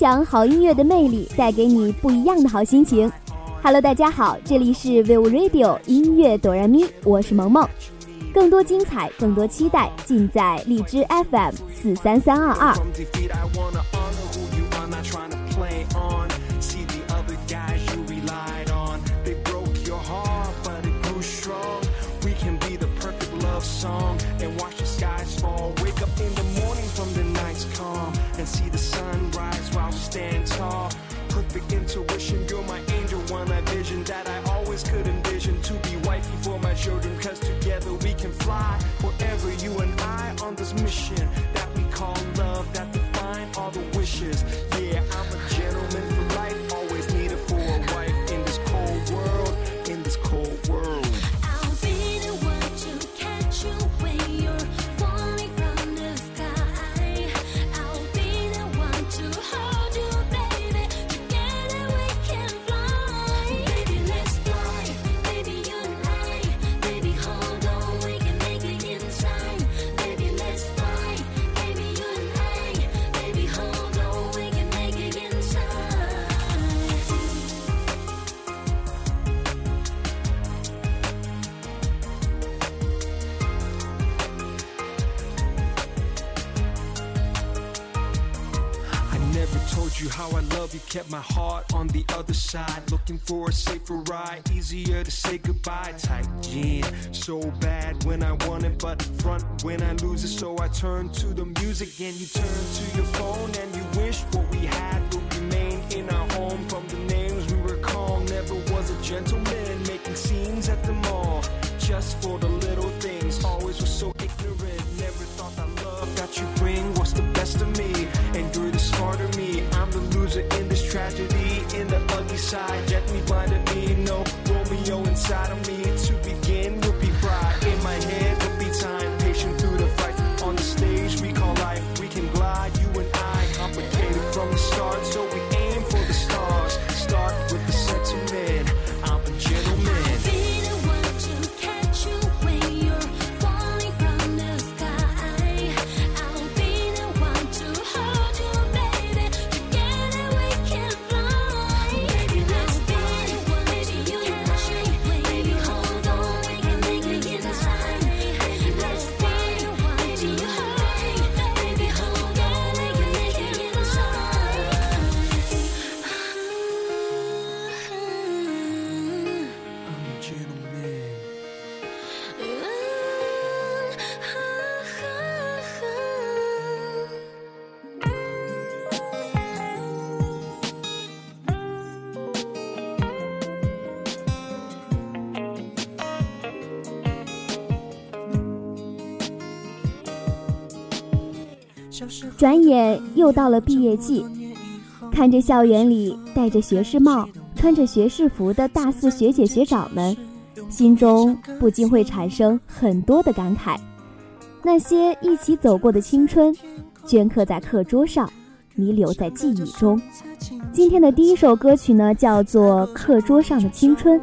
分享好音乐的魅力，带给你不一样的好心情。Hello，大家好，这里是 Vivo Radio 音乐哆来咪，我是萌萌。更多精彩，更多期待，尽在荔枝 FM 四三三二二。stand tall. Perfect intuition, you're my angel, one I vision that I always could envision to be wifey for my children. Cause together we can fly forever, you and I on this mission. Kept my heart on the other side. Looking for a safer ride, easier to say goodbye. Tight jean, so bad when I want it, but front when I lose it. So I turn to the music and you turn to your phone and you wish what we had would remain in our home. From the names we were recall, never was a gentleman making scenes at the mall just for the little things. Always was so tragedy in the ugly side. Jack me wind up being no Romeo inside. of me. 转眼又到了毕业季，看着校园里戴着学士帽、穿着学士服的大四学姐学长们，心中不禁会产生很多的感慨。那些一起走过的青春，镌刻在课桌上，弥留在记忆中。今天的第一首歌曲呢，叫做《课桌上的青春》。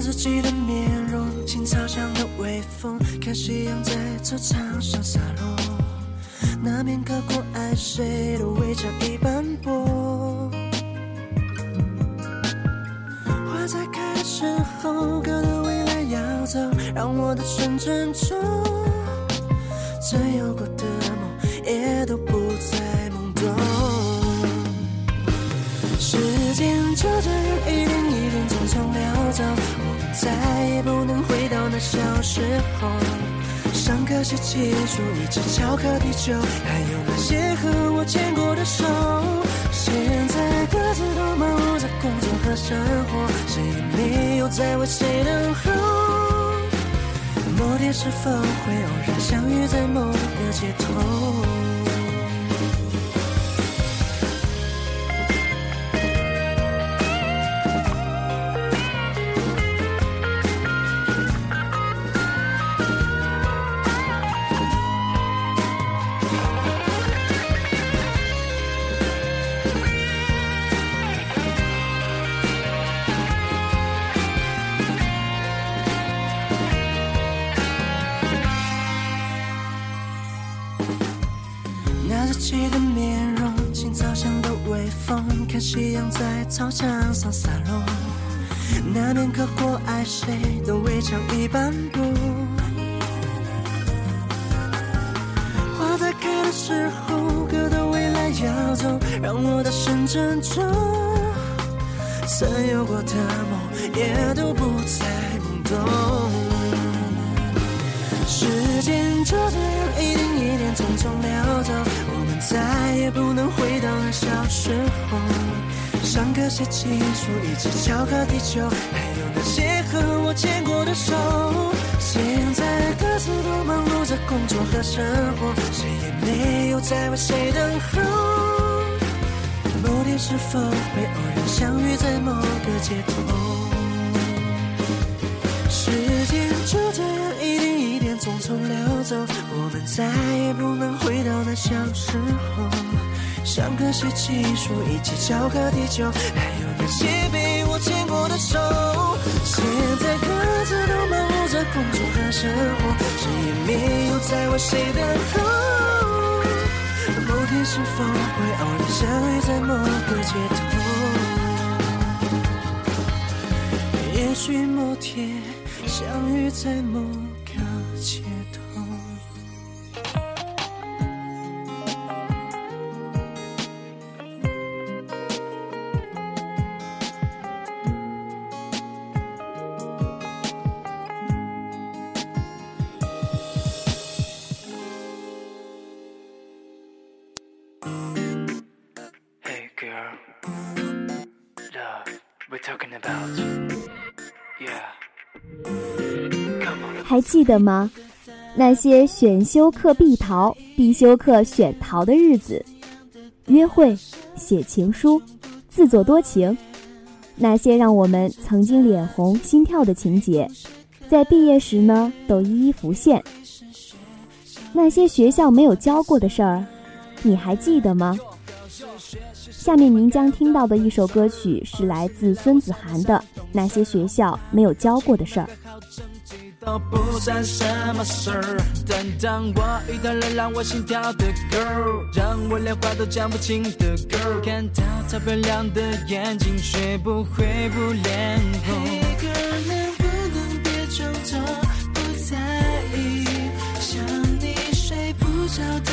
自己的面容，青草香的微风，看夕阳在操场上洒落。那片刻过爱谁的围墙已斑驳。花在开的时候，可能未来要走，让我的纯真中，曾有过的梦也都不再懵懂。时间就这样一点一点匆匆流走，再也不能回到那小时候。上课时记住一支巧克力球，还有那些和我牵过的手。现在各自都忙碌在工作和生活，谁也没有在为谁等候。某天是否会偶然相遇在某个街头？夕阳在操场上洒落。那年刻过爱谁的围墙一半步。花在开的时候，歌的未来要走，让我大声珍重。曾有过的梦，也都不再懵懂。时间就这样一点一点匆匆流走，我们再也不能回到那小时候。上课写情书，一起敲颗地球，还有那些和我牵过的手。现在各自都忙碌着工作和生活，谁也没有在为谁等候。某天是否会偶然相遇在某个街头？时间就这样一点一点匆匆流走，我们再也不能回到那小时候。上课写情书，一起敲颗地球，还有那些被我牵过的手。现在各自都忙碌着工作和生活，谁也没有在为谁等候。某天是否会偶然相遇在某个街头？也许某天相遇在某还记得吗？那些选修课必逃、必修课选逃的日子，约会、写情书、自作多情，那些让我们曾经脸红心跳的情节，在毕业时呢都一一浮现。那些学校没有教过的事儿，你还记得吗？下面您将听到的一首歌曲是来自孙子涵的《那些学校没有教过的事儿》。都不算什么事儿。但当我遇到了让我心跳的 girl，让我连话都讲不清的 girl，看到她漂亮的眼睛，学不会不脸红。Hey girl，能不能别装作不在意？想你睡不着的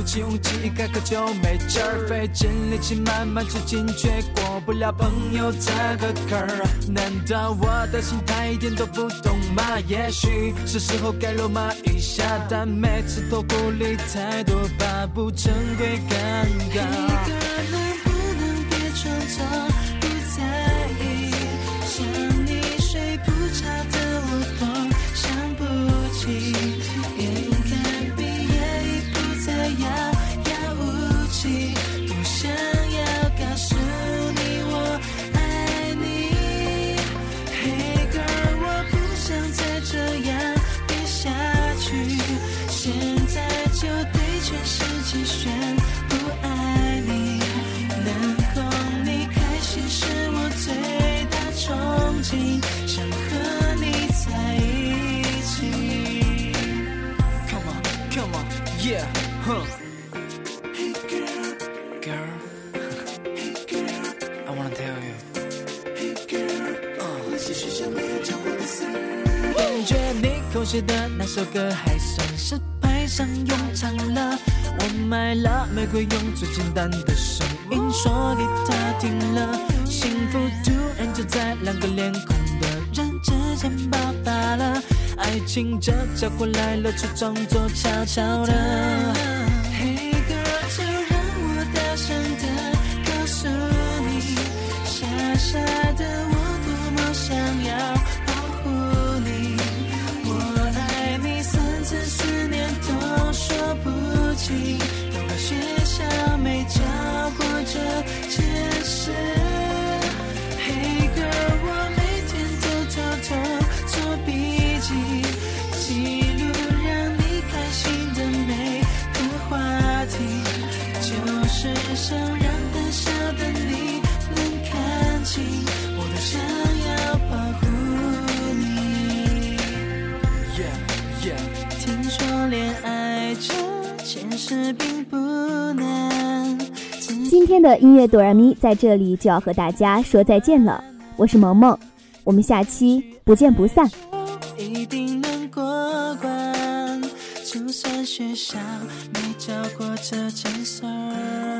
鼓起勇气一开口就没劲儿，费尽力气慢慢接近，却过不了朋友这个坎儿。难道我的心态一点都不懂吗？也许是时候该肉麻一下，但每次都顾虑太多，怕不成会尴尬。一个能不能别装作不在意？想你睡不着的我多想不起，yeah, huh, Hey girl, girl, hey girl, I wanna tell you. hey girl，那些学校没有教过的事儿。感觉你口写的那首歌还算是派上用场了。我买了玫瑰，用最简单的声音说给他听了，幸福突然就在两个脸孔。爱情这家伙来了，就装作悄悄的。实并不难，今天的音乐哆来咪在这里就要和大家说再见了，我是萌萌，我们下期不见不散。一定能过关。就算学校没教过这件事儿。